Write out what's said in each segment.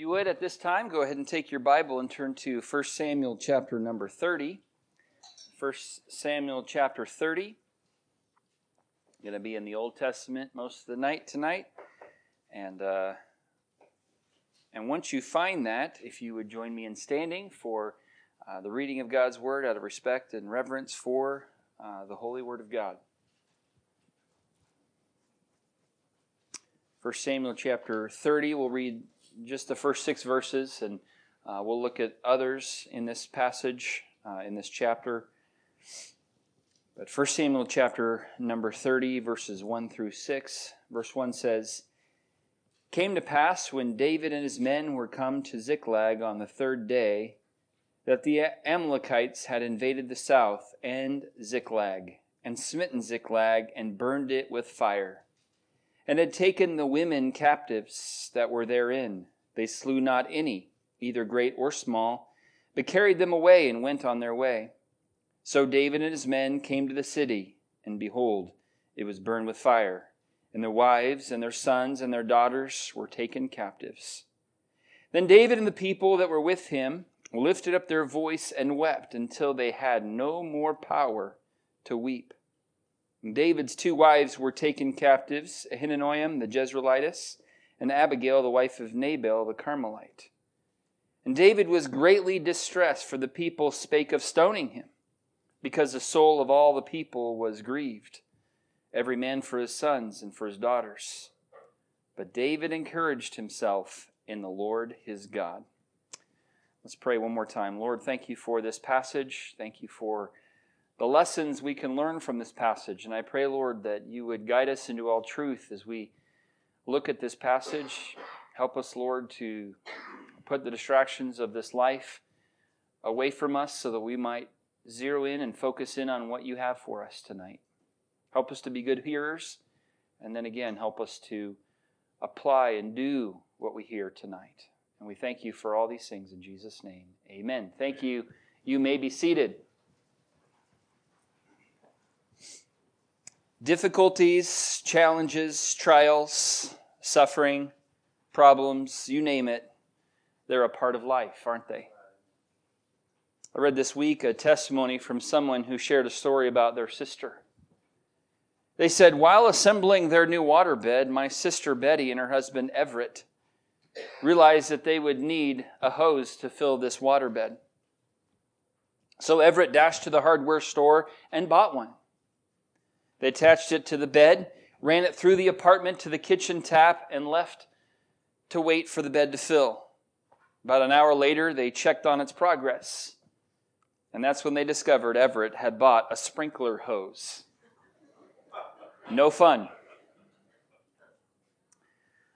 you would, at this time, go ahead and take your Bible and turn to 1 Samuel chapter number 30. 1 Samuel chapter 30. Going to be in the Old Testament most of the night tonight. And, uh, and once you find that, if you would join me in standing for uh, the reading of God's Word out of respect and reverence for uh, the Holy Word of God. 1 Samuel chapter 30, we'll read just the first six verses, and uh, we'll look at others in this passage, uh, in this chapter. But 1 Samuel chapter number 30, verses 1 through 6, verse 1 says, Came to pass when David and his men were come to Ziklag on the third day, that the Amalekites had invaded the south and Ziklag, and smitten Ziklag, and burned it with fire and had taken the women captives that were therein. They slew not any, either great or small, but carried them away and went on their way. So David and his men came to the city, and behold, it was burned with fire, and their wives and their sons and their daughters were taken captives. Then David and the people that were with him lifted up their voice and wept until they had no more power to weep. David's two wives were taken captives Ahinoam the Jezreelitess, and Abigail, the wife of Nabal the Carmelite. And David was greatly distressed, for the people spake of stoning him, because the soul of all the people was grieved, every man for his sons and for his daughters. But David encouraged himself in the Lord his God. Let's pray one more time. Lord, thank you for this passage. Thank you for the lessons we can learn from this passage. And I pray, Lord, that you would guide us into all truth as we look at this passage. Help us, Lord, to put the distractions of this life away from us so that we might zero in and focus in on what you have for us tonight. Help us to be good hearers, and then again, help us to apply and do what we hear tonight. And we thank you for all these things in Jesus' name. Amen. Thank you. You may be seated. Difficulties, challenges, trials, suffering, problems, you name it, they're a part of life, aren't they? I read this week a testimony from someone who shared a story about their sister. They said, While assembling their new waterbed, my sister Betty and her husband Everett realized that they would need a hose to fill this waterbed. So Everett dashed to the hardware store and bought one. They attached it to the bed, ran it through the apartment to the kitchen tap, and left to wait for the bed to fill. About an hour later, they checked on its progress. And that's when they discovered Everett had bought a sprinkler hose. No fun.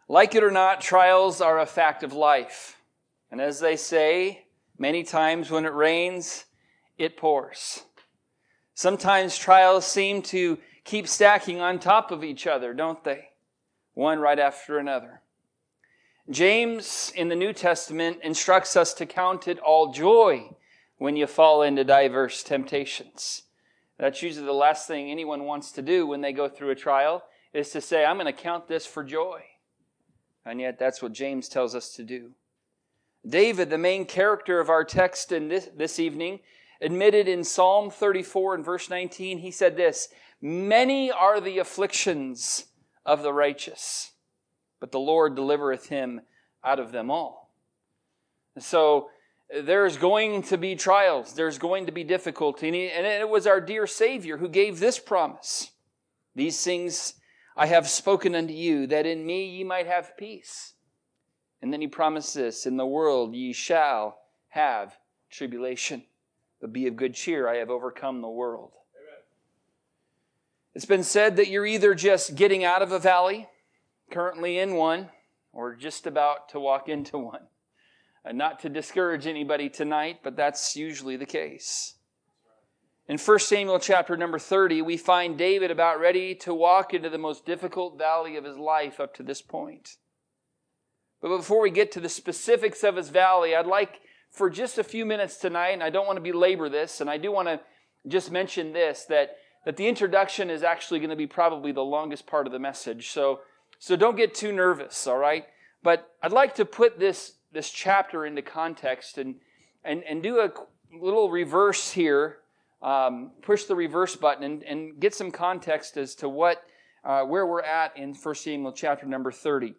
Like it or not, trials are a fact of life. And as they say, many times when it rains, it pours. Sometimes trials seem to keep stacking on top of each other, don't they? One right after another. James in the New Testament instructs us to count it all joy when you fall into diverse temptations. That's usually the last thing anyone wants to do when they go through a trial is to say, I'm going to count this for joy. And yet that's what James tells us to do. David, the main character of our text in this, this evening, admitted in Psalm 34 and verse 19, he said this Many are the afflictions of the righteous, but the Lord delivereth him out of them all. So there's going to be trials, there's going to be difficulty. And it was our dear Savior who gave this promise These things I have spoken unto you, that in me ye might have peace. And then he promised this In the world ye shall have tribulation, but be of good cheer, I have overcome the world. It's been said that you're either just getting out of a valley, currently in one, or just about to walk into one. And not to discourage anybody tonight, but that's usually the case. In 1 Samuel chapter number 30, we find David about ready to walk into the most difficult valley of his life up to this point. But before we get to the specifics of his valley, I'd like for just a few minutes tonight, and I don't want to belabor this, and I do want to just mention this that that the introduction is actually going to be probably the longest part of the message. So, so don't get too nervous, all right? But I'd like to put this this chapter into context and, and, and do a little reverse here, um, push the reverse button and, and get some context as to what, uh, where we're at in 1 Samuel chapter number 30.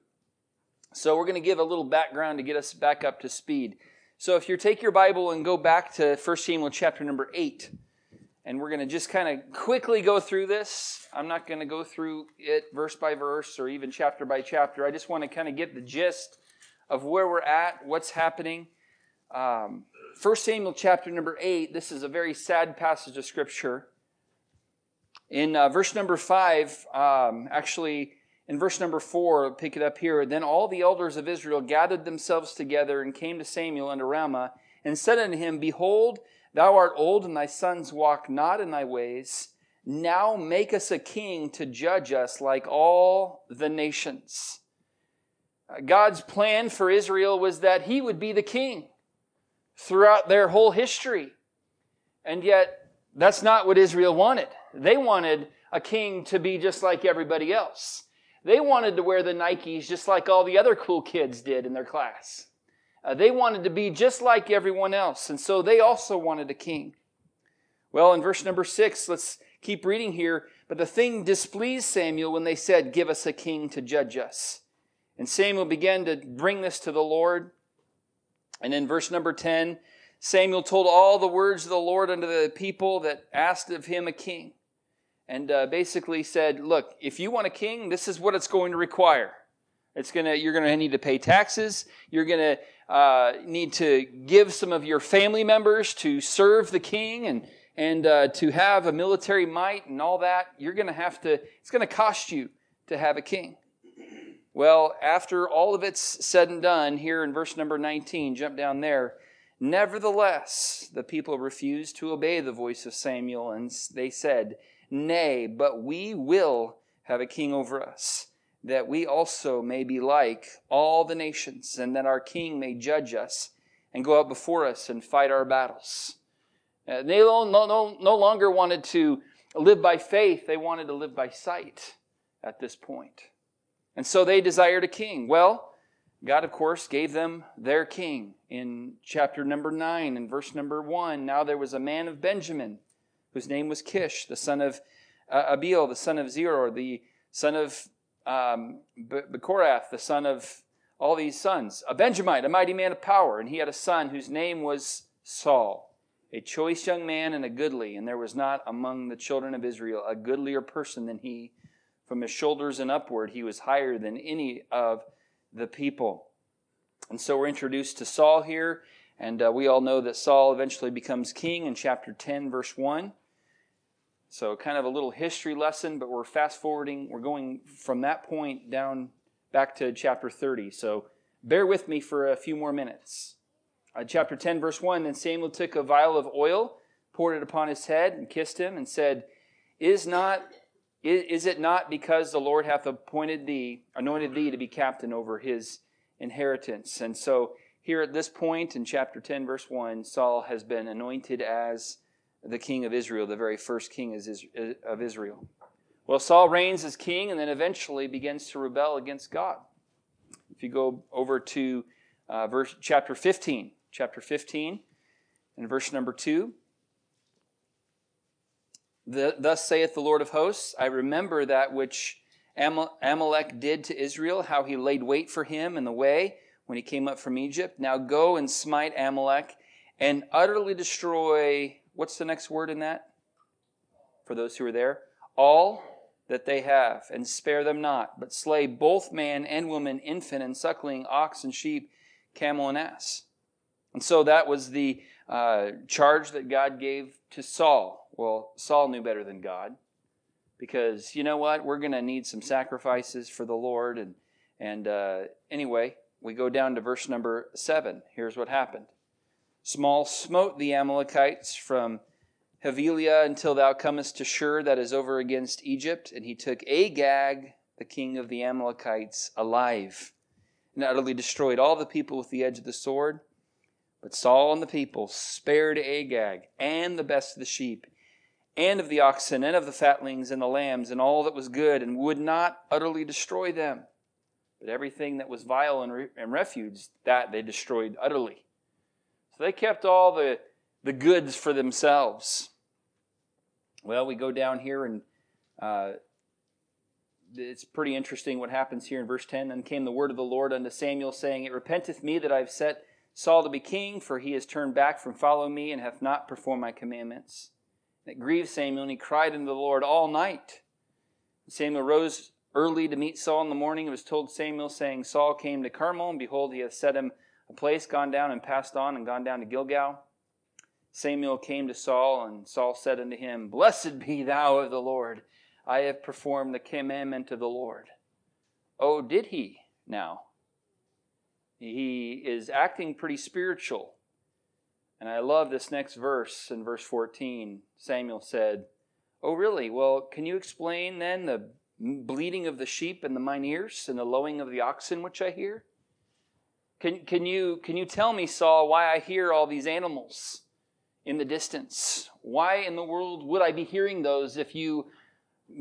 So we're going to give a little background to get us back up to speed. So if you take your Bible and go back to 1 Samuel chapter number 8, and we're going to just kind of quickly go through this. I'm not going to go through it verse by verse or even chapter by chapter. I just want to kind of get the gist of where we're at, what's happening. Um, 1 Samuel chapter number 8, this is a very sad passage of Scripture. In uh, verse number 5, um, actually, in verse number 4, pick it up here. Then all the elders of Israel gathered themselves together and came to Samuel unto Ramah and said unto him, Behold, Thou art old, and thy sons walk not in thy ways. Now make us a king to judge us like all the nations. Uh, God's plan for Israel was that he would be the king throughout their whole history. And yet, that's not what Israel wanted. They wanted a king to be just like everybody else. They wanted to wear the Nikes just like all the other cool kids did in their class. Uh, they wanted to be just like everyone else, and so they also wanted a king. Well, in verse number six, let's keep reading here. But the thing displeased Samuel when they said, Give us a king to judge us. And Samuel began to bring this to the Lord. And in verse number 10, Samuel told all the words of the Lord unto the people that asked of him a king. And uh, basically said, Look, if you want a king, this is what it's going to require. It's gonna, you're going to need to pay taxes. You're going to uh, need to give some of your family members to serve the king and, and uh, to have a military might and all that, you're going to have to, it's going to cost you to have a king. Well, after all of it's said and done, here in verse number 19, jump down there. Nevertheless, the people refused to obey the voice of Samuel, and they said, Nay, but we will have a king over us that we also may be like all the nations, and that our King may judge us and go out before us and fight our battles. Uh, they no, no, no longer wanted to live by faith, they wanted to live by sight at this point. And so they desired a king. Well, God, of course, gave them their king in chapter number 9 and verse number 1. Now there was a man of Benjamin whose name was Kish, the son of uh, Abiel, the son of Zeror, the son of um, Bechorath, the son of all these sons, a Benjamite, a mighty man of power, and he had a son whose name was Saul, a choice young man and a goodly, and there was not among the children of Israel a goodlier person than he. From his shoulders and upward, he was higher than any of the people. And so we're introduced to Saul here, and uh, we all know that Saul eventually becomes king in chapter 10, verse 1. So, kind of a little history lesson, but we're fast forwarding. We're going from that point down back to chapter 30. So, bear with me for a few more minutes. Uh, chapter 10, verse 1 Then Samuel took a vial of oil, poured it upon his head, and kissed him, and said, Is not is it not because the Lord hath appointed thee, anointed thee to be captain over his inheritance? And so here at this point in chapter 10, verse 1, Saul has been anointed as the king of Israel, the very first king of Israel. Well, Saul reigns as king and then eventually begins to rebel against God. If you go over to uh, verse chapter 15, chapter 15, and verse number 2. The, Thus saith the Lord of hosts, I remember that which Amalek did to Israel, how he laid wait for him in the way when he came up from Egypt. Now go and smite Amalek and utterly destroy what's the next word in that? For those who are there? All that they have, and spare them not, but slay both man and woman, infant and suckling, ox and sheep, camel and ass. And so that was the uh, charge that God gave to Saul. Well, Saul knew better than God because you know what? We're going to need some sacrifices for the Lord. And, and uh, anyway, we go down to verse number seven. Here's what happened. Saul smote the Amalekites from Havilah until thou comest to Shur that is over against Egypt. And he took Agag, the king of the Amalekites, alive, and utterly destroyed all the people with the edge of the sword. But Saul and the people spared Agag and the best of the sheep, and of the oxen, and of the fatlings, and the lambs, and all that was good, and would not utterly destroy them. But everything that was vile and, re- and refuge, that they destroyed utterly. So they kept all the, the goods for themselves. Well, we go down here and uh, it's pretty interesting what happens here in verse 10. Then came the word of the Lord unto Samuel, saying, It repenteth me that I have set Saul to be king, for he has turned back from following me and hath not performed my commandments. And it grieved Samuel, and he cried unto the Lord all night. Samuel rose early to meet Saul in the morning. It was told Samuel, saying, Saul came to Carmel, and behold, he hath set him a place, gone down and passed on, and gone down to Gilgal. Samuel came to Saul, and Saul said unto him, Blessed be thou of the Lord. I have performed the commandment of the Lord. Oh, did he now? He is acting pretty spiritual. And I love this next verse in verse 14. Samuel said, Oh, really? Well, can you explain then the bleating of the sheep and the mine ears and the lowing of the oxen which I hear? Can, can, you, can you tell me, Saul, why I hear all these animals in the distance? Why in the world would I be hearing those if you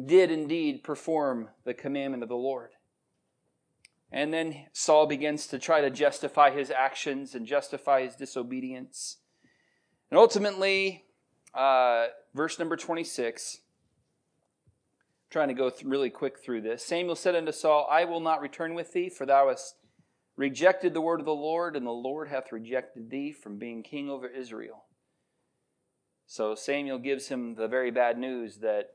did indeed perform the commandment of the Lord? And then Saul begins to try to justify his actions and justify his disobedience. And ultimately, uh, verse number 26, I'm trying to go really quick through this. Samuel said unto Saul, I will not return with thee, for thou hast rejected the word of the Lord, and the Lord hath rejected thee from being king over Israel. So Samuel gives him the very bad news that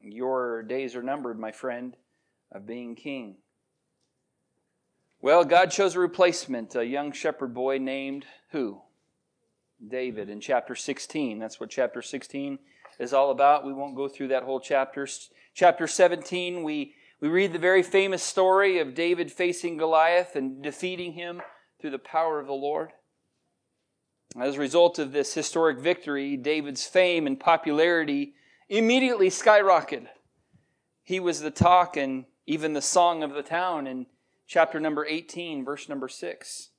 your days are numbered, my friend, of being king. Well, God chose a replacement, a young shepherd boy named who? David in chapter 16. That's what chapter 16 is all about. We won't go through that whole chapter. Chapter 17, we, we read the very famous story of David facing Goliath and defeating him through the power of the Lord. As a result of this historic victory, David's fame and popularity immediately skyrocketed. He was the talk and even the song of the town, in chapter number 18, verse number 6.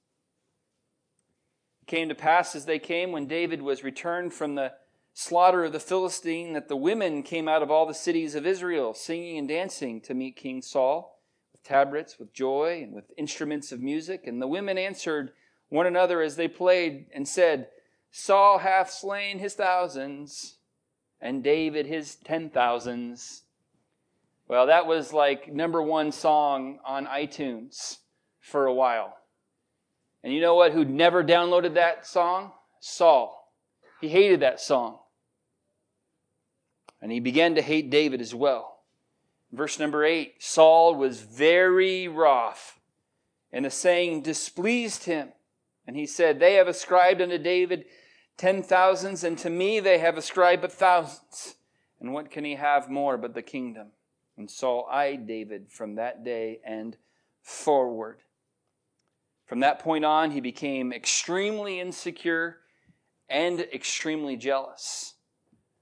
It came to pass as they came when David was returned from the slaughter of the Philistine that the women came out of all the cities of Israel, singing and dancing to meet King Saul, with tabrets, with joy, and with instruments of music. And the women answered one another as they played and said, Saul hath slain his thousands, and David his ten thousands. Well, that was like number one song on iTunes for a while. And you know what? Who never downloaded that song? Saul. He hated that song. And he began to hate David as well. Verse number eight Saul was very wroth, and the saying displeased him. And he said, They have ascribed unto David ten thousands, and to me they have ascribed but thousands. And what can he have more but the kingdom? And Saul eyed David from that day and forward. From that point on, he became extremely insecure and extremely jealous.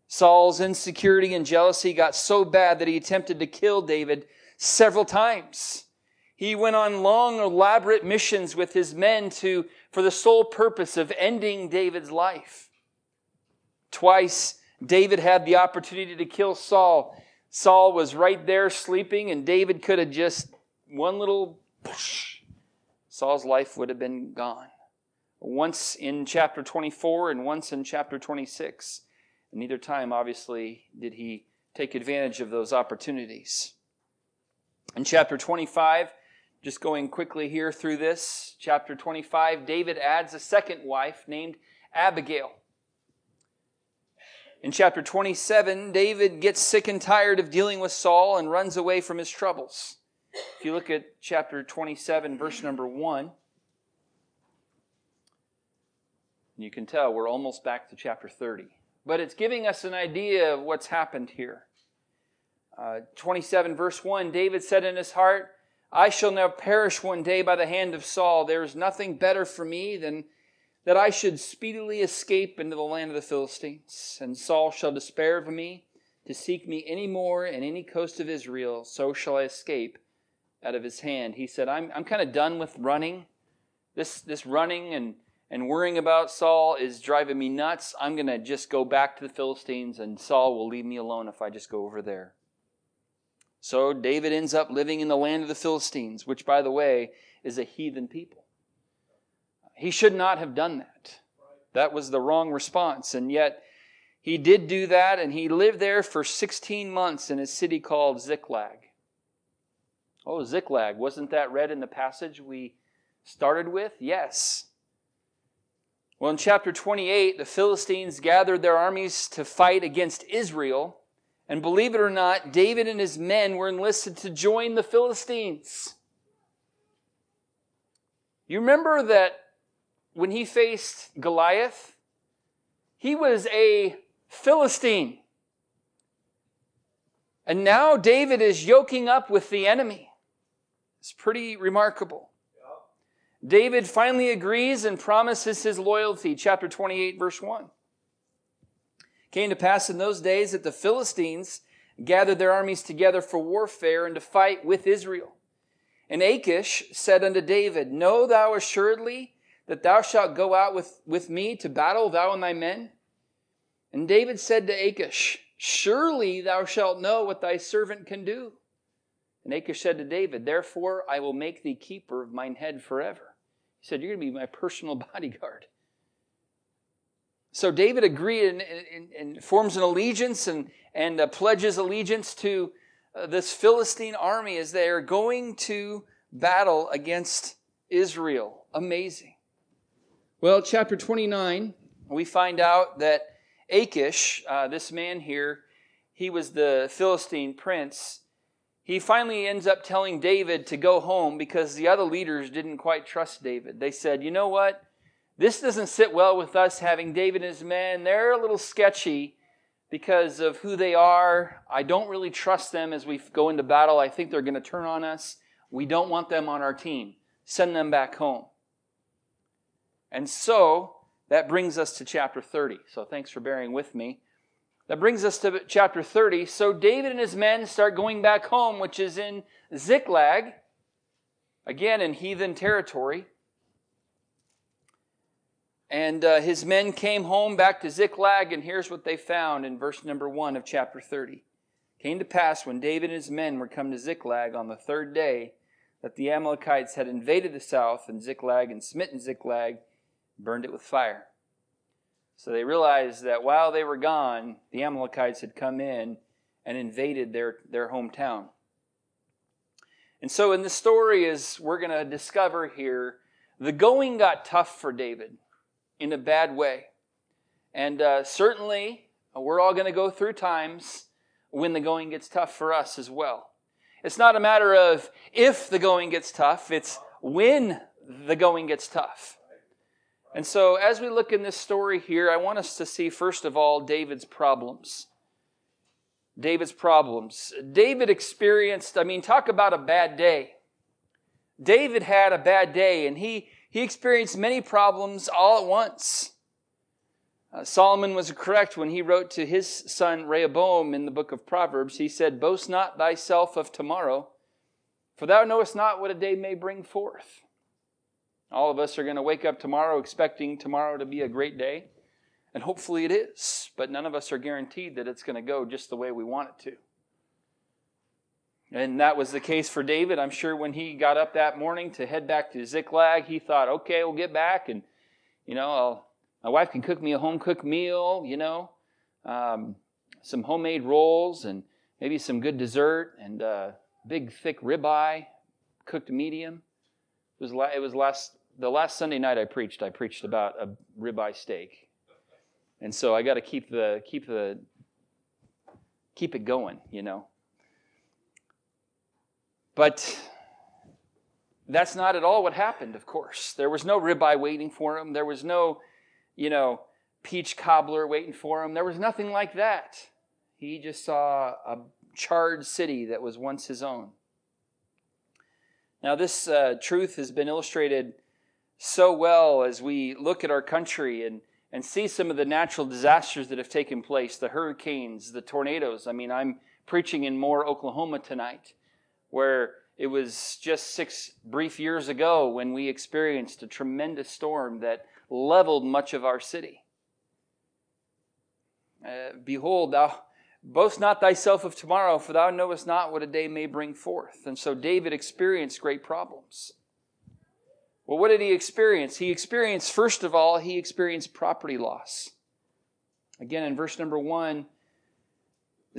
Saul's insecurity and jealousy got so bad that he attempted to kill David several times. He went on long, elaborate missions with his men to, for the sole purpose of ending David's life. Twice, David had the opportunity to kill Saul, Saul was right there sleeping, and David could have just one little push, Saul's life would have been gone. Once in chapter 24 and once in chapter 26. And neither time, obviously, did he take advantage of those opportunities. In chapter 25, just going quickly here through this, chapter 25, David adds a second wife named Abigail. In chapter 27, David gets sick and tired of dealing with Saul and runs away from his troubles. If you look at chapter 27, verse number 1, you can tell we're almost back to chapter 30. But it's giving us an idea of what's happened here. Uh, 27, verse 1 David said in his heart, I shall now perish one day by the hand of Saul. There is nothing better for me than that I should speedily escape into the land of the Philistines. And Saul shall despair of me to seek me any more in any coast of Israel, so shall I escape out of his hand. He said, I'm, I'm kind of done with running. This, this running and, and worrying about Saul is driving me nuts. I'm going to just go back to the Philistines, and Saul will leave me alone if I just go over there. So David ends up living in the land of the Philistines, which, by the way, is a heathen people. He should not have done that. That was the wrong response. And yet, he did do that, and he lived there for 16 months in a city called Ziklag. Oh, Ziklag. Wasn't that read in the passage we started with? Yes. Well, in chapter 28, the Philistines gathered their armies to fight against Israel. And believe it or not, David and his men were enlisted to join the Philistines. You remember that when he faced Goliath, he was a Philistine. And now David is yoking up with the enemy. It's pretty remarkable. David finally agrees and promises his loyalty. Chapter 28, verse 1. Came to pass in those days that the Philistines gathered their armies together for warfare and to fight with Israel. And Achish said unto David, Know thou assuredly that thou shalt go out with, with me to battle, thou and thy men? And David said to Achish, Surely thou shalt know what thy servant can do. And Achish said to David, Therefore I will make thee keeper of mine head forever. He said, You're going to be my personal bodyguard. So David agreed and, and, and forms an allegiance and, and uh, pledges allegiance to uh, this Philistine army as they are going to battle against Israel. Amazing. Well, chapter 29, we find out that Achish, uh, this man here, he was the Philistine prince he finally ends up telling David to go home because the other leaders didn't quite trust David. They said, You know what? This doesn't sit well with us having David and his men. They're a little sketchy because of who they are. I don't really trust them as we go into battle. I think they're going to turn on us. We don't want them on our team. Send them back home. And so that brings us to chapter 30. So thanks for bearing with me. That brings us to chapter 30. So David and his men start going back home, which is in Ziklag, again in heathen territory. And uh, his men came home back to Ziklag, and here's what they found in verse number 1 of chapter 30. Came to pass when David and his men were come to Ziklag on the third day that the Amalekites had invaded the south and Ziklag and smitten Ziklag, burned it with fire. So they realized that while they were gone, the Amalekites had come in and invaded their, their hometown. And so in the story, as we're going to discover here, the going got tough for David in a bad way. And uh, certainly, we're all going to go through times when the going gets tough for us as well. It's not a matter of if the going gets tough, it's when the going gets tough. And so, as we look in this story here, I want us to see, first of all, David's problems. David's problems. David experienced, I mean, talk about a bad day. David had a bad day, and he, he experienced many problems all at once. Uh, Solomon was correct when he wrote to his son Rehoboam in the book of Proverbs. He said, Boast not thyself of tomorrow, for thou knowest not what a day may bring forth. All of us are going to wake up tomorrow expecting tomorrow to be a great day. And hopefully it is. But none of us are guaranteed that it's going to go just the way we want it to. And that was the case for David. I'm sure when he got up that morning to head back to Ziklag, he thought, okay, we'll get back and, you know, I'll, my wife can cook me a home cooked meal, you know, um, some homemade rolls and maybe some good dessert and uh, big thick ribeye, cooked medium. It was, la- it was last the last Sunday night I preached, I preached about a ribeye steak, and so I got to keep the keep the keep it going, you know. But that's not at all what happened. Of course, there was no ribeye waiting for him. There was no, you know, peach cobbler waiting for him. There was nothing like that. He just saw a charred city that was once his own. Now, this uh, truth has been illustrated so well as we look at our country and, and see some of the natural disasters that have taken place the hurricanes, the tornadoes. I mean, I'm preaching in Moore, Oklahoma tonight, where it was just six brief years ago when we experienced a tremendous storm that leveled much of our city. Uh, behold, thou, Boast not thyself of tomorrow, for thou knowest not what a day may bring forth. And so David experienced great problems. Well, what did he experience? He experienced, first of all, he experienced property loss. Again, in verse number one,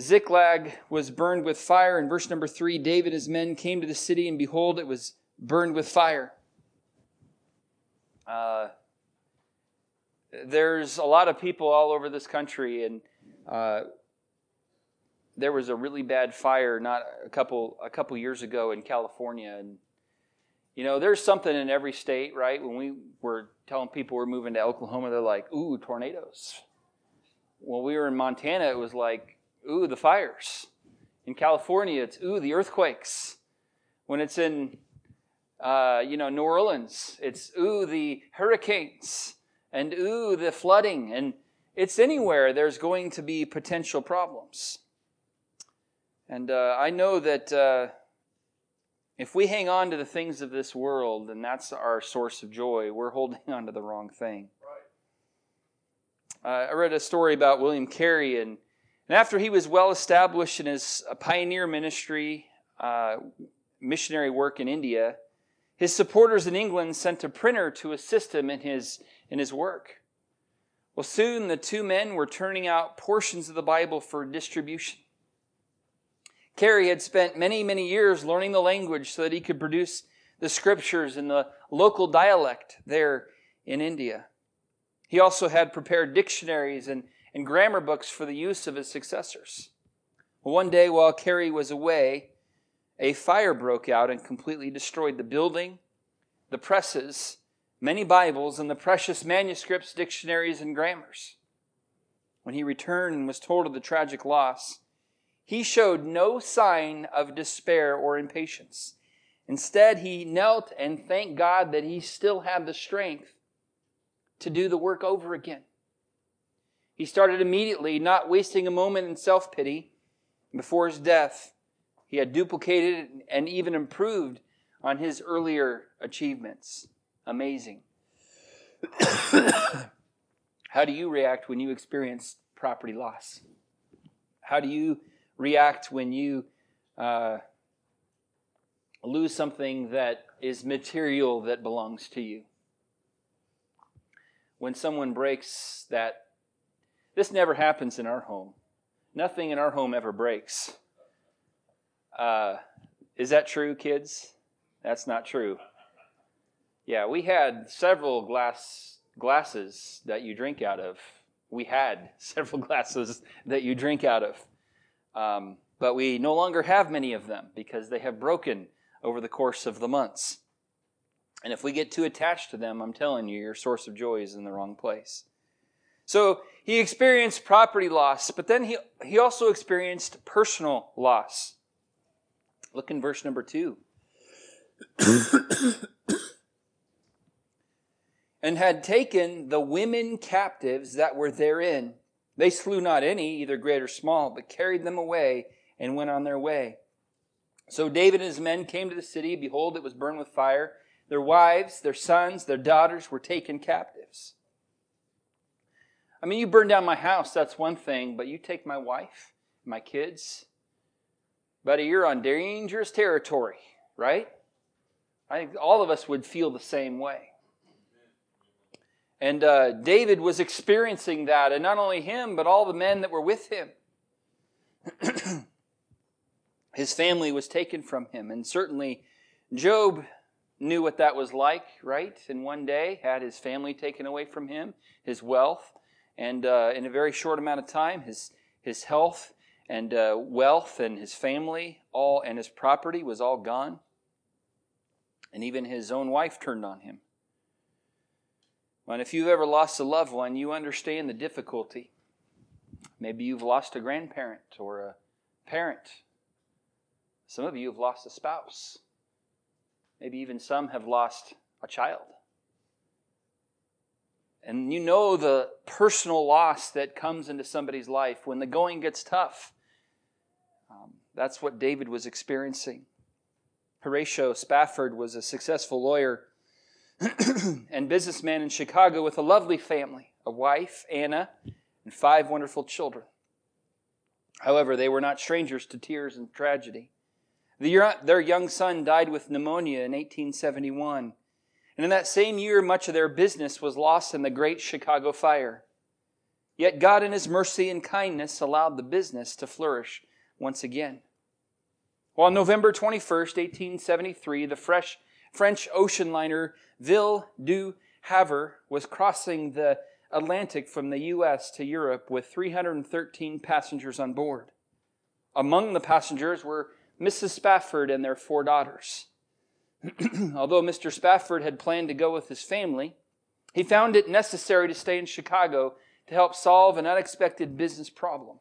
Ziklag was burned with fire. In verse number three, David and his men came to the city, and behold, it was burned with fire. Uh, there's a lot of people all over this country, and uh, there was a really bad fire not a couple a couple years ago in California, and you know there's something in every state, right? When we were telling people we're moving to Oklahoma, they're like, "Ooh, tornadoes." When we were in Montana, it was like ooh, the fires. In California, it's ooh, the earthquakes. When it's in, uh, you know, New Orleans, it's ooh, the hurricanes, and ooh, the flooding. And it's anywhere there's going to be potential problems. And uh, I know that uh, if we hang on to the things of this world and that's our source of joy, we're holding on to the wrong thing. Right. Uh, I read a story about William Carey, and and after he was well established in his uh, pioneer ministry, uh, missionary work in India, his supporters in England sent a printer to assist him in his, in his work. Well, soon the two men were turning out portions of the Bible for distribution. Carey had spent many, many years learning the language so that he could produce the scriptures in the local dialect there in India. He also had prepared dictionaries and and grammar books for the use of his successors. One day, while Carey was away, a fire broke out and completely destroyed the building, the presses, many Bibles, and the precious manuscripts, dictionaries, and grammars. When he returned and was told of the tragic loss, he showed no sign of despair or impatience. Instead, he knelt and thanked God that he still had the strength to do the work over again. He started immediately, not wasting a moment in self pity. Before his death, he had duplicated and even improved on his earlier achievements. Amazing. How do you react when you experience property loss? How do you react when you uh, lose something that is material that belongs to you? When someone breaks that this never happens in our home. Nothing in our home ever breaks. Uh, is that true, kids? That's not true. Yeah, we had several glass glasses that you drink out of. We had several glasses that you drink out of. Um, but we no longer have many of them because they have broken over the course of the months. And if we get too attached to them, I'm telling you, your source of joy is in the wrong place. So he experienced property loss, but then he, he also experienced personal loss. Look in verse number two. and had taken the women captives that were therein. They slew not any, either great or small, but carried them away and went on their way. So David and his men came to the city. Behold, it was burned with fire. Their wives, their sons, their daughters were taken captives. I mean, you burn down my house, that's one thing, but you take my wife, my kids, buddy, you're on dangerous territory, right? I think all of us would feel the same way. And uh, David was experiencing that, and not only him, but all the men that were with him. His family was taken from him, and certainly Job knew what that was like, right? In one day, had his family taken away from him, his wealth, and uh, in a very short amount of time, his, his health and uh, wealth and his family all and his property was all gone. And even his own wife turned on him. And if you've ever lost a loved one, you understand the difficulty. Maybe you've lost a grandparent or a parent. Some of you have lost a spouse. Maybe even some have lost a child. And you know the personal loss that comes into somebody's life when the going gets tough. Um, that's what David was experiencing. Horatio Spafford was a successful lawyer and businessman in Chicago with a lovely family a wife, Anna, and five wonderful children. However, they were not strangers to tears and tragedy. their young son died with pneumonia in 1871, and in that same year, much of their business was lost in the Great Chicago Fire. Yet God, in His mercy and kindness, allowed the business to flourish once again. Well, on November 21st, 1873, the fresh French ocean liner Ville du Havre was crossing the Atlantic from the U.S. to Europe with 313 passengers on board. Among the passengers were Mrs. Spafford and their four daughters. Although Mr. Spafford had planned to go with his family, he found it necessary to stay in Chicago to help solve an unexpected business problem.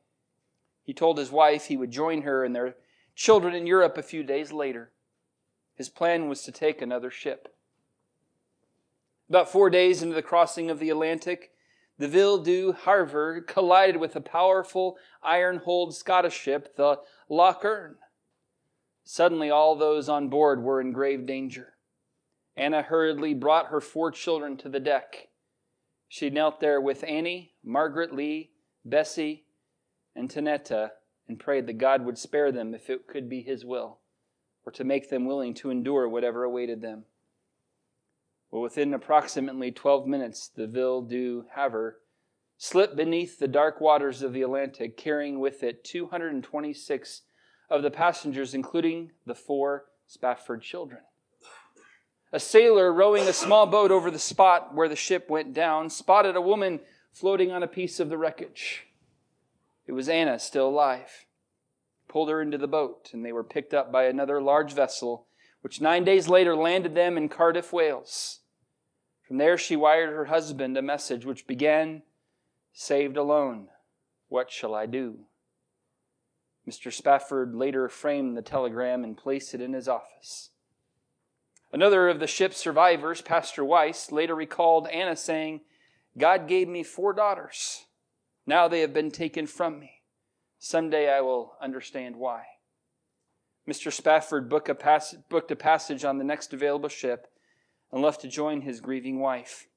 He told his wife he would join her and their children in Europe a few days later. His plan was to take another ship. About four days into the crossing of the Atlantic, the Ville du Havre collided with a powerful iron-hulled Scottish ship, the Loch Earn. Suddenly, all those on board were in grave danger. Anna hurriedly brought her four children to the deck. She knelt there with Annie, Margaret Lee, Bessie, and Tanetta and prayed that God would spare them if it could be His will, or to make them willing to endure whatever awaited them. Well, within approximately 12 minutes, the Ville du Havre slipped beneath the dark waters of the Atlantic, carrying with it 226 of the passengers, including the four Spafford children. A sailor rowing a small boat over the spot where the ship went down spotted a woman floating on a piece of the wreckage. It was Anna, still alive. Pulled her into the boat, and they were picked up by another large vessel which nine days later landed them in Cardiff, Wales. From there, she wired her husband a message which began Saved alone, what shall I do? Mr. Spafford later framed the telegram and placed it in his office. Another of the ship's survivors, Pastor Weiss, later recalled Anna saying, God gave me four daughters. Now they have been taken from me. Someday I will understand why. Mr. Spafford booked a, pass- booked a passage on the next available ship and left to join his grieving wife.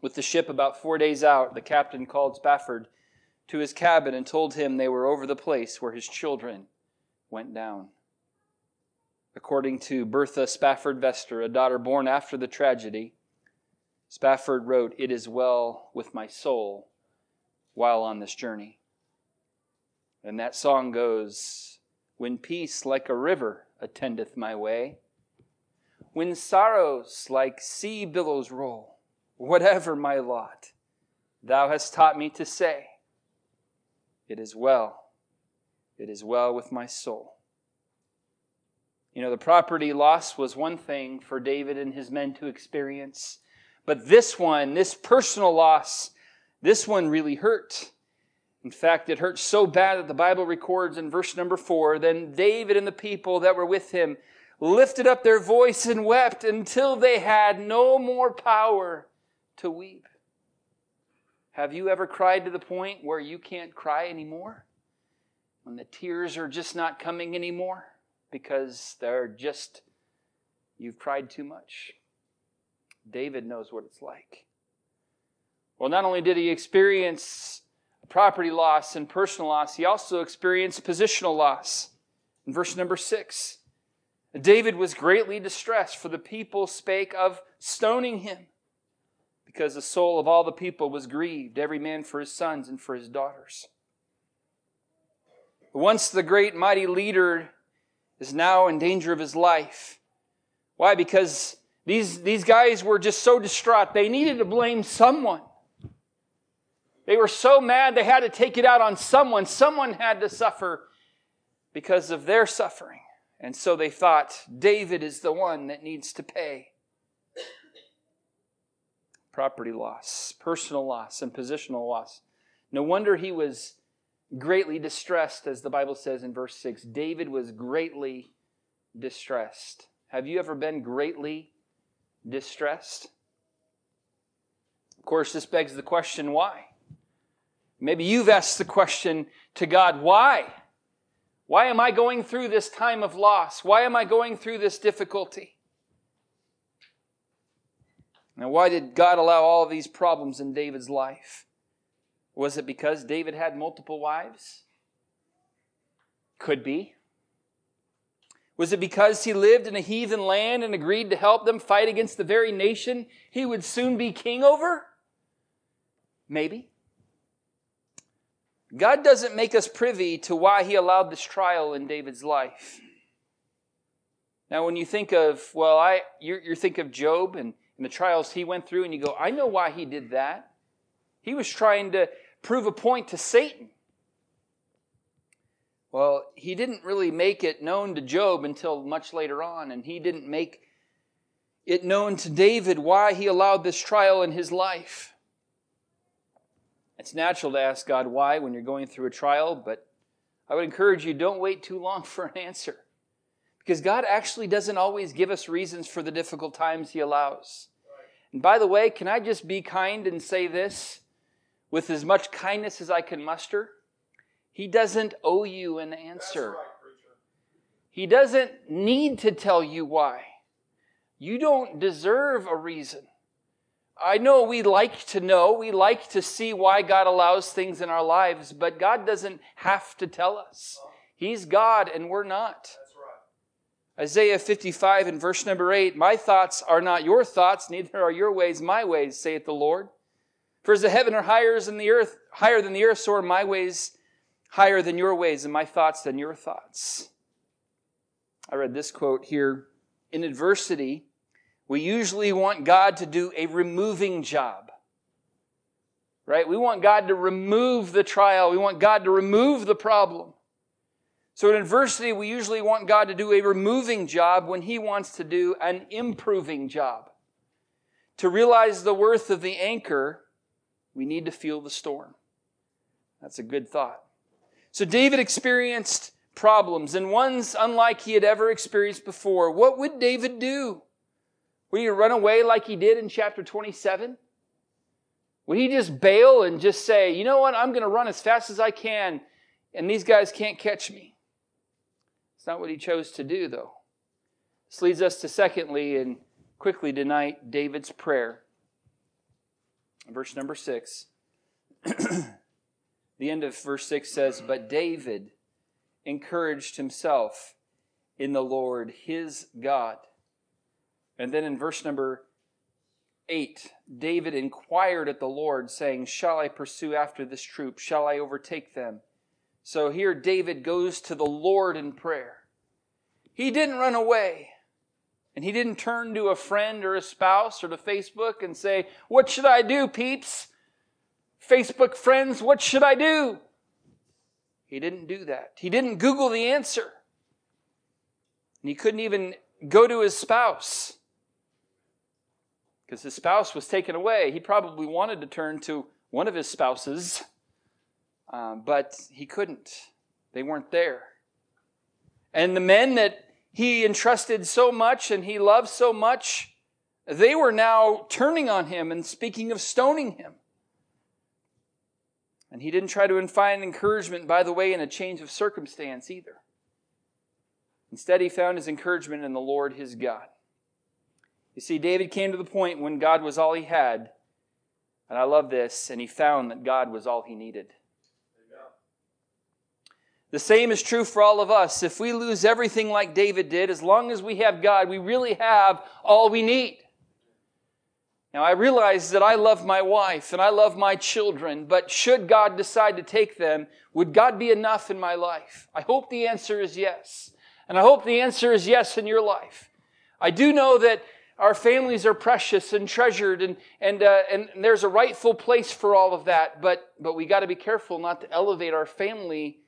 With the ship about four days out, the captain called Spafford to his cabin and told him they were over the place where his children went down. According to Bertha Spafford Vester, a daughter born after the tragedy, Spafford wrote, It is well with my soul while on this journey. And that song goes, when peace like a river attendeth my way, when sorrows like sea billows roll, whatever my lot, thou hast taught me to say, It is well, it is well with my soul. You know, the property loss was one thing for David and his men to experience, but this one, this personal loss, this one really hurt. In fact, it hurt so bad that the Bible records in verse number four then David and the people that were with him lifted up their voice and wept until they had no more power to weep. Have you ever cried to the point where you can't cry anymore? When the tears are just not coming anymore because they're just, you've cried too much? David knows what it's like. Well, not only did he experience property loss and personal loss, he also experienced positional loss. In verse number six, David was greatly distressed, for the people spake of stoning him, because the soul of all the people was grieved, every man for his sons and for his daughters. Once the great mighty leader is now in danger of his life. Why? Because these, these guys were just so distraught. They needed to blame someone. They were so mad they had to take it out on someone. Someone had to suffer because of their suffering. And so they thought David is the one that needs to pay. Property loss, personal loss, and positional loss. No wonder he was greatly distressed, as the Bible says in verse 6. David was greatly distressed. Have you ever been greatly distressed? Of course, this begs the question why? Maybe you've asked the question to God, why? Why am I going through this time of loss? Why am I going through this difficulty? Now, why did God allow all these problems in David's life? Was it because David had multiple wives? Could be. Was it because he lived in a heathen land and agreed to help them fight against the very nation he would soon be king over? Maybe. God doesn't make us privy to why he allowed this trial in David's life. Now, when you think of, well, I, you, you think of Job and, and the trials he went through, and you go, I know why he did that. He was trying to prove a point to Satan. Well, he didn't really make it known to Job until much later on, and he didn't make it known to David why he allowed this trial in his life. It's natural to ask God why when you're going through a trial, but I would encourage you don't wait too long for an answer. Because God actually doesn't always give us reasons for the difficult times He allows. And by the way, can I just be kind and say this with as much kindness as I can muster? He doesn't owe you an answer. Right, he doesn't need to tell you why. You don't deserve a reason. I know we like to know, we like to see why God allows things in our lives, but God doesn't have to tell us. He's God and we're not. Isaiah 55 and verse number 8 My thoughts are not your thoughts, neither are your ways my ways, saith the Lord. For as the heaven are higher than the earth, higher than the earth, so are my ways higher than your ways and my thoughts than your thoughts. I read this quote here. In adversity, we usually want God to do a removing job. Right? We want God to remove the trial. We want God to remove the problem. So in adversity, we usually want God to do a removing job when He wants to do an improving job. To realize the worth of the anchor, we need to feel the storm. That's a good thought. So David experienced problems and ones unlike he had ever experienced before. What would David do? Would he run away like he did in chapter 27? Would he just bail and just say, you know what, I'm going to run as fast as I can and these guys can't catch me? It's not what he chose to do, though. This leads us to, secondly, and quickly tonight, David's prayer. Verse number six. The end of verse 6 says, But David encouraged himself in the Lord his God. And then in verse number 8, David inquired at the Lord, saying, Shall I pursue after this troop? Shall I overtake them? So here David goes to the Lord in prayer. He didn't run away. And he didn't turn to a friend or a spouse or to Facebook and say, What should I do, peeps? Facebook friends, what should I do? He didn't do that. He didn't Google the answer. And he couldn't even go to his spouse because his spouse was taken away. He probably wanted to turn to one of his spouses, um, but he couldn't. They weren't there. And the men that he entrusted so much and he loved so much, they were now turning on him and speaking of stoning him. And he didn't try to find encouragement, by the way, in a change of circumstance either. Instead, he found his encouragement in the Lord his God. You see, David came to the point when God was all he had, and I love this, and he found that God was all he needed. The same is true for all of us. If we lose everything like David did, as long as we have God, we really have all we need. Now, I realize that I love my wife and I love my children, but should God decide to take them, would God be enough in my life? I hope the answer is yes. And I hope the answer is yes in your life. I do know that our families are precious and treasured, and, and, uh, and there's a rightful place for all of that, but, but we got to be careful not to elevate our family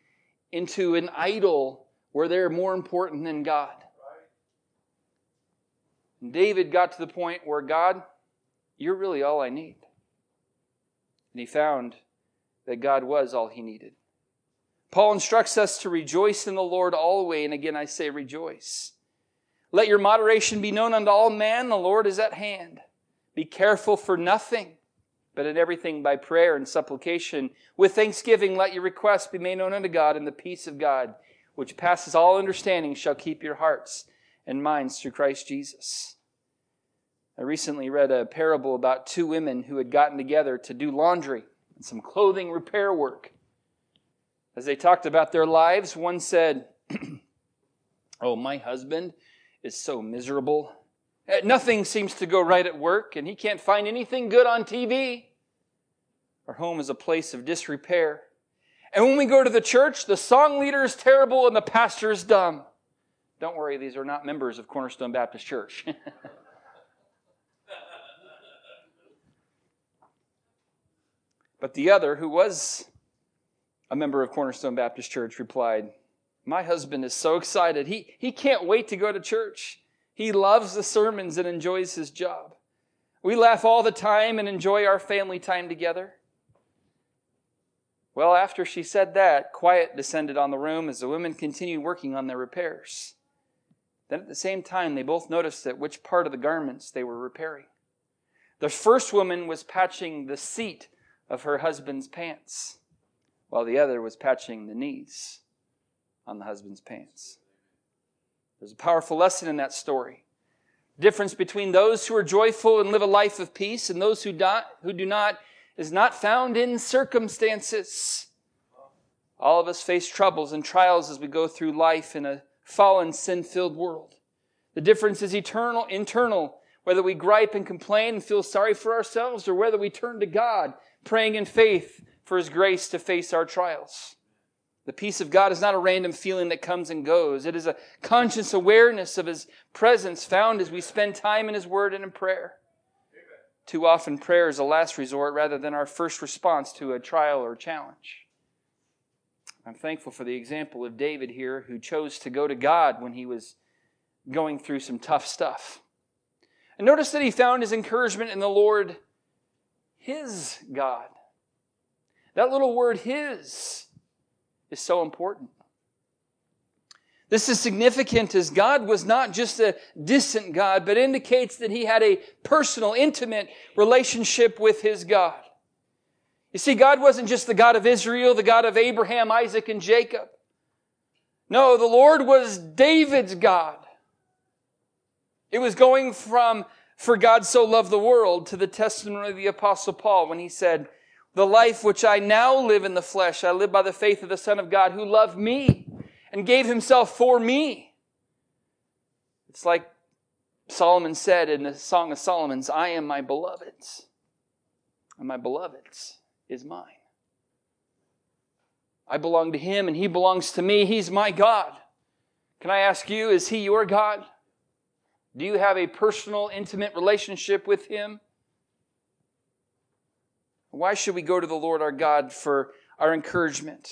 into an idol where they're more important than God. And David got to the point where God, you're really all I need. And he found that God was all he needed. Paul instructs us to rejoice in the Lord always, and again I say rejoice. Let your moderation be known unto all men, the Lord is at hand. Be careful for nothing, but in everything by prayer and supplication. With thanksgiving, let your requests be made known unto God, and the peace of God, which passes all understanding, shall keep your hearts and minds through Christ Jesus. I recently read a parable about two women who had gotten together to do laundry and some clothing repair work. As they talked about their lives, one said, Oh, my husband is so miserable. Uh, nothing seems to go right at work, and he can't find anything good on TV. Our home is a place of disrepair. And when we go to the church, the song leader is terrible and the pastor is dumb. Don't worry, these are not members of Cornerstone Baptist Church. but the other, who was a member of Cornerstone Baptist Church, replied, My husband is so excited. He, he can't wait to go to church. He loves the sermons and enjoys his job. We laugh all the time and enjoy our family time together. Well, after she said that, quiet descended on the room as the women continued working on their repairs. Then at the same time, they both noticed at which part of the garments they were repairing. The first woman was patching the seat of her husband's pants, while the other was patching the knees on the husband's pants. There's a powerful lesson in that story. Difference between those who are joyful and live a life of peace and those who, do, who do not is not found in circumstances. All of us face troubles and trials as we go through life in a fallen, sin filled world. The difference is eternal, internal, whether we gripe and complain and feel sorry for ourselves or whether we turn to God, praying in faith for His grace to face our trials. The peace of God is not a random feeling that comes and goes. It is a conscious awareness of His presence found as we spend time in His Word and in prayer. Too often, prayer is a last resort rather than our first response to a trial or challenge. I'm thankful for the example of David here, who chose to go to God when he was going through some tough stuff. And notice that he found his encouragement in the Lord, his God. That little word, his, is so important. This is significant as God was not just a distant God, but indicates that he had a personal, intimate relationship with his God. You see, God wasn't just the God of Israel, the God of Abraham, Isaac, and Jacob. No, the Lord was David's God. It was going from, for God so loved the world, to the testimony of the Apostle Paul when he said, The life which I now live in the flesh, I live by the faith of the Son of God who loved me and gave himself for me. It's like Solomon said in the Song of Solomon's, I am my beloved's, and my beloved's is mine. I belong to him and he belongs to me. He's my God. Can I ask you, is he your God? Do you have a personal, intimate relationship with him? Why should we go to the Lord our God for our encouragement?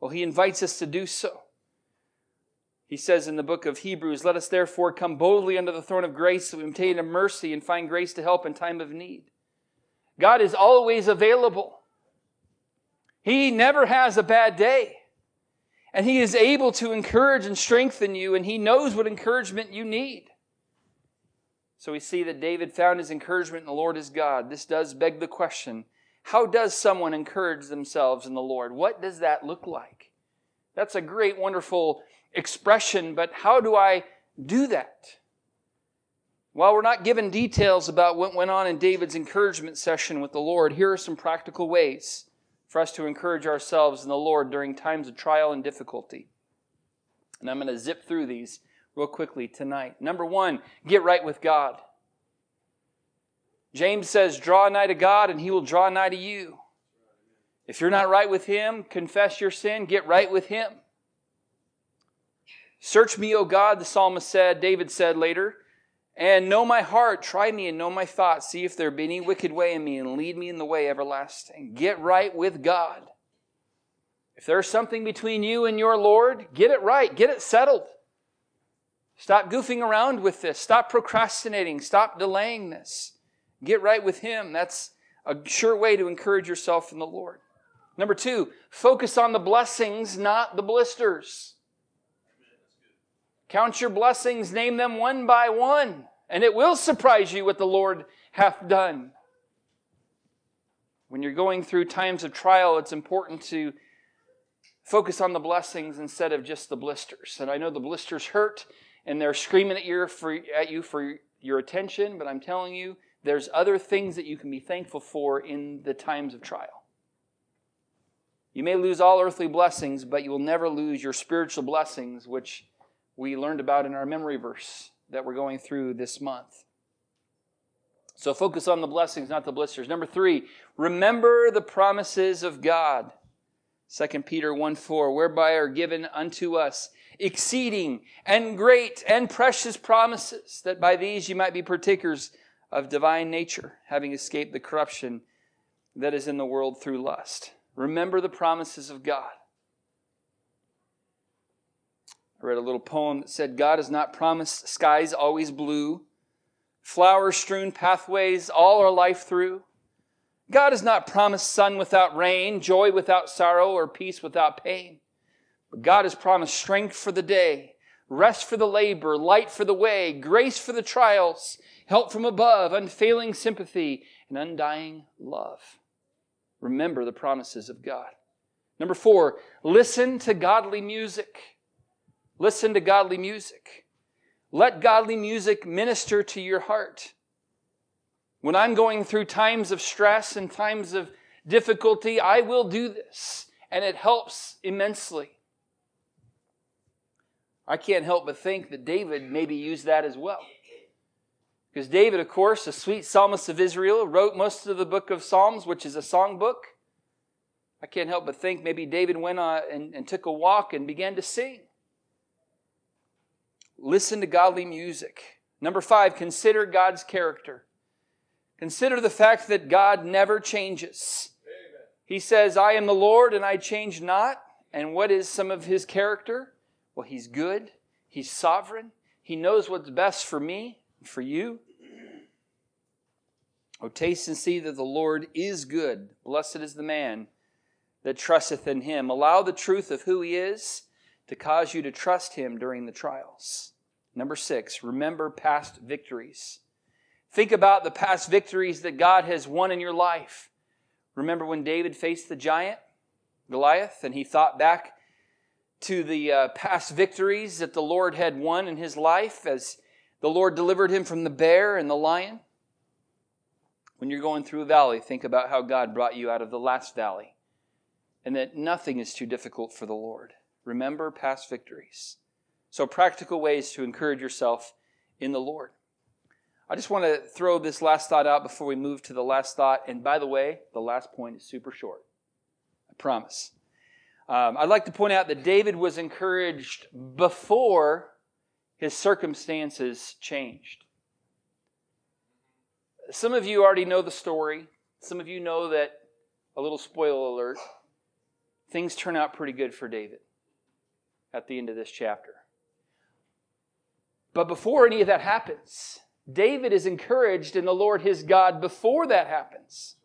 Well, he invites us to do so. He says in the book of Hebrews, Let us therefore come boldly under the throne of grace that we obtain a mercy and find grace to help in time of need. God is always available. He never has a bad day. And He is able to encourage and strengthen you, and He knows what encouragement you need. So we see that David found his encouragement in the Lord his God. This does beg the question how does someone encourage themselves in the Lord? What does that look like? That's a great, wonderful expression, but how do I do that? While we're not given details about what went on in David's encouragement session with the Lord, here are some practical ways for us to encourage ourselves in the Lord during times of trial and difficulty. And I'm going to zip through these real quickly tonight. Number one, get right with God. James says, Draw nigh to God, and he will draw nigh to you. If you're not right with him, confess your sin, get right with him. Search me, O God, the psalmist said, David said later, and know my heart. Try me and know my thoughts. See if there be any wicked way in me and lead me in the way everlasting. Get right with God. If there's something between you and your Lord, get it right, get it settled. Stop goofing around with this. Stop procrastinating. Stop delaying this. Get right with Him. That's a sure way to encourage yourself in the Lord. Number two, focus on the blessings, not the blisters. Count your blessings, name them one by one, and it will surprise you what the Lord hath done. When you're going through times of trial, it's important to focus on the blessings instead of just the blisters. And I know the blisters hurt and they're screaming at, you for, your attention, but I'm telling you, there's other things that you can be thankful for in the times of trial. You may lose all earthly blessings, but you will never lose your spiritual blessings, which we learned about in our memory verse that we're going through this month. So focus on the blessings, not the blisters. Number three, remember the promises of God. 2 Peter 1 4, whereby are given unto us exceeding and great and precious promises, that by these you might be partakers of divine nature, having escaped the corruption that is in the world through lust. Remember the promises of God. I read a little poem that said, God has not promised skies always blue, flower strewn pathways all our life through. God has not promised sun without rain, joy without sorrow, or peace without pain. But God has promised strength for the day, rest for the labor, light for the way, grace for the trials, help from above, unfailing sympathy, and undying love. Remember the promises of God. Number four, listen to godly music. Listen to godly music. Let godly music minister to your heart. When I'm going through times of stress and times of difficulty, I will do this, and it helps immensely. I can't help but think that David maybe used that as well. Because David, of course, a sweet psalmist of Israel, wrote most of the book of Psalms, which is a song book. I can't help but think maybe David went on and, and took a walk and began to sing. Listen to godly music. Number five, consider God's character. Consider the fact that God never changes. He says, I am the Lord and I change not. And what is some of his character? Well, he's good, he's sovereign, he knows what's best for me and for you. Oh, taste and see that the Lord is good. Blessed is the man that trusteth in him. Allow the truth of who he is to cause you to trust him during the trials. Number six, remember past victories. Think about the past victories that God has won in your life. Remember when David faced the giant, Goliath, and he thought back to the uh, past victories that the Lord had won in his life as the Lord delivered him from the bear and the lion. When you're going through a valley, think about how God brought you out of the last valley and that nothing is too difficult for the Lord. Remember past victories. So, practical ways to encourage yourself in the Lord. I just want to throw this last thought out before we move to the last thought. And by the way, the last point is super short. I promise. Um, I'd like to point out that David was encouraged before his circumstances changed. Some of you already know the story. Some of you know that, a little spoiler alert, things turn out pretty good for David at the end of this chapter. But before any of that happens, David is encouraged in the Lord his God before that happens.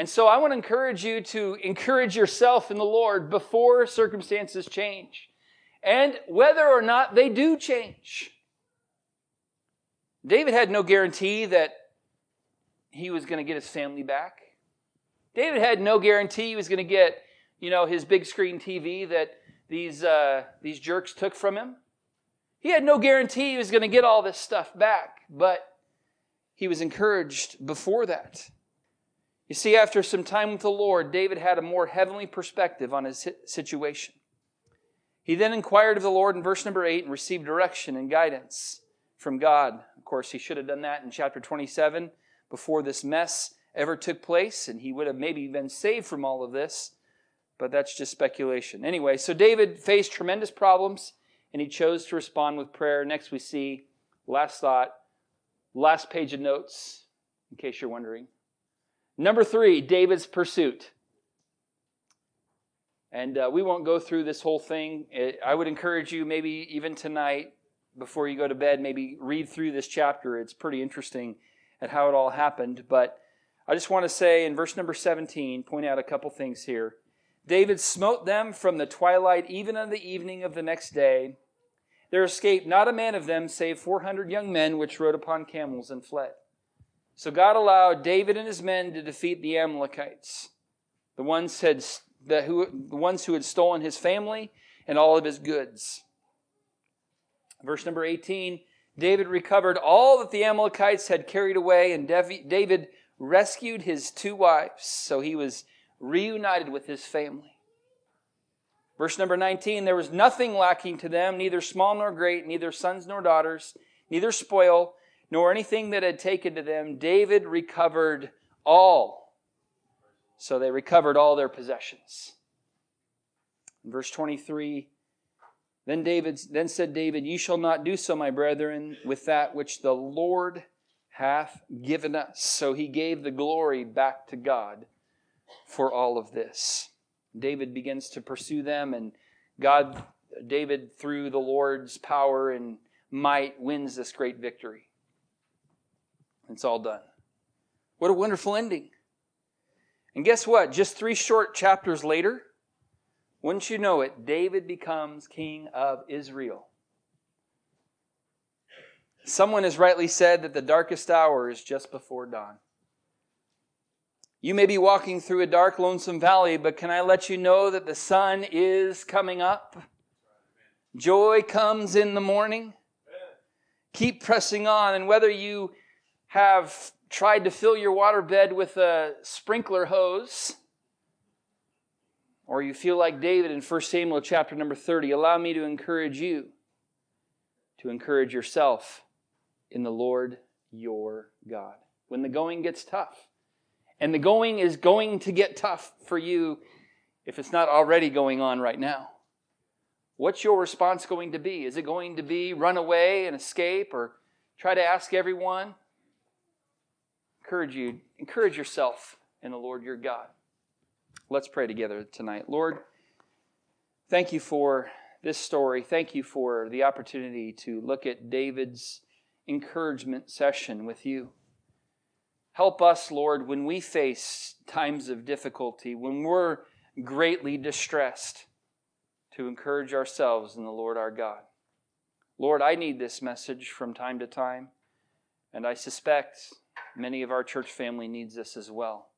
And so I want to encourage you to encourage yourself in the Lord before circumstances change and whether or not they do change. David had no guarantee that he was going to get his family back. David had no guarantee he was going to get, you know, his big screen TV that these, uh, these jerks took from him. He had no guarantee he was going to get all this stuff back, but he was encouraged before that. You see, after some time with the Lord, David had a more heavenly perspective on his situation. He then inquired of the Lord in verse number 8 and received direction and guidance from God. Of course, he should have done that in chapter 27 before this mess ever took place, and he would have maybe been saved from all of this, but that's just speculation. Anyway, so David faced tremendous problems, and he chose to respond with prayer. Next, we see, last thought, last page of notes, in case you're wondering. Number three, David's pursuit. And uh, we won't go through this whole thing. It, I would encourage you, maybe even tonight, before you go to bed, maybe read through this chapter. It's pretty interesting at how it all happened. But I just want to say in verse number 17, point out a couple things here. David smote them from the twilight even unto the evening of the next day. There escaped not a man of them save 400 young men which rode upon camels and fled. So God allowed David and his men to defeat the Amalekites, the ones, had, the, who, the ones who had stolen his family and all of his goods. Verse number 18 David recovered all that the Amalekites had carried away, and David rescued his two wives. So he was reunited with his family. Verse number 19 There was nothing lacking to them, neither small nor great, neither sons nor daughters, neither spoil, nor anything that had taken to them. David recovered all. So they recovered all their possessions. In verse 23 then David then said David, Ye shall not do so, my brethren, with that which the Lord hath given us. So he gave the glory back to God for all of this. David begins to pursue them, and God, David, through the Lord's power and might, wins this great victory. It's all done. What a wonderful ending. And guess what? Just three short chapters later, wouldn't you know it, David becomes king of Israel. Someone has rightly said that the darkest hour is just before dawn. You may be walking through a dark, lonesome valley, but can I let you know that the sun is coming up? Joy comes in the morning. Keep pressing on, and whether you have tried to fill your water bed with a sprinkler hose, or you feel like David in 1 Samuel chapter number 30, allow me to encourage you to encourage yourself in the Lord your God. When the going gets tough, and the going is going to get tough for you if it's not already going on right now. What's your response going to be? Is it going to be run away and escape or try to ask everyone? Encourage you, encourage yourself in the Lord your God. Let's pray together tonight. Lord, thank you for this story. Thank you for the opportunity to look at David's encouragement session with you. Help us, Lord, when we face times of difficulty, when we're greatly distressed, to encourage ourselves in the Lord our God. Lord, I need this message from time to time, and I suspect many of our church family needs this as well.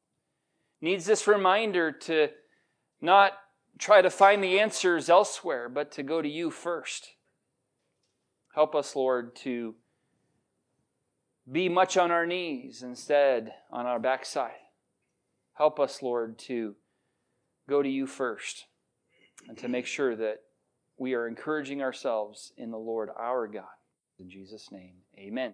Needs this reminder to not try to find the answers elsewhere, but to go to you first. Help us, Lord, to be much on our knees instead on our backside. Help us, Lord, to go to you first and to make sure that we are encouraging ourselves in the Lord our God. In Jesus' name, amen.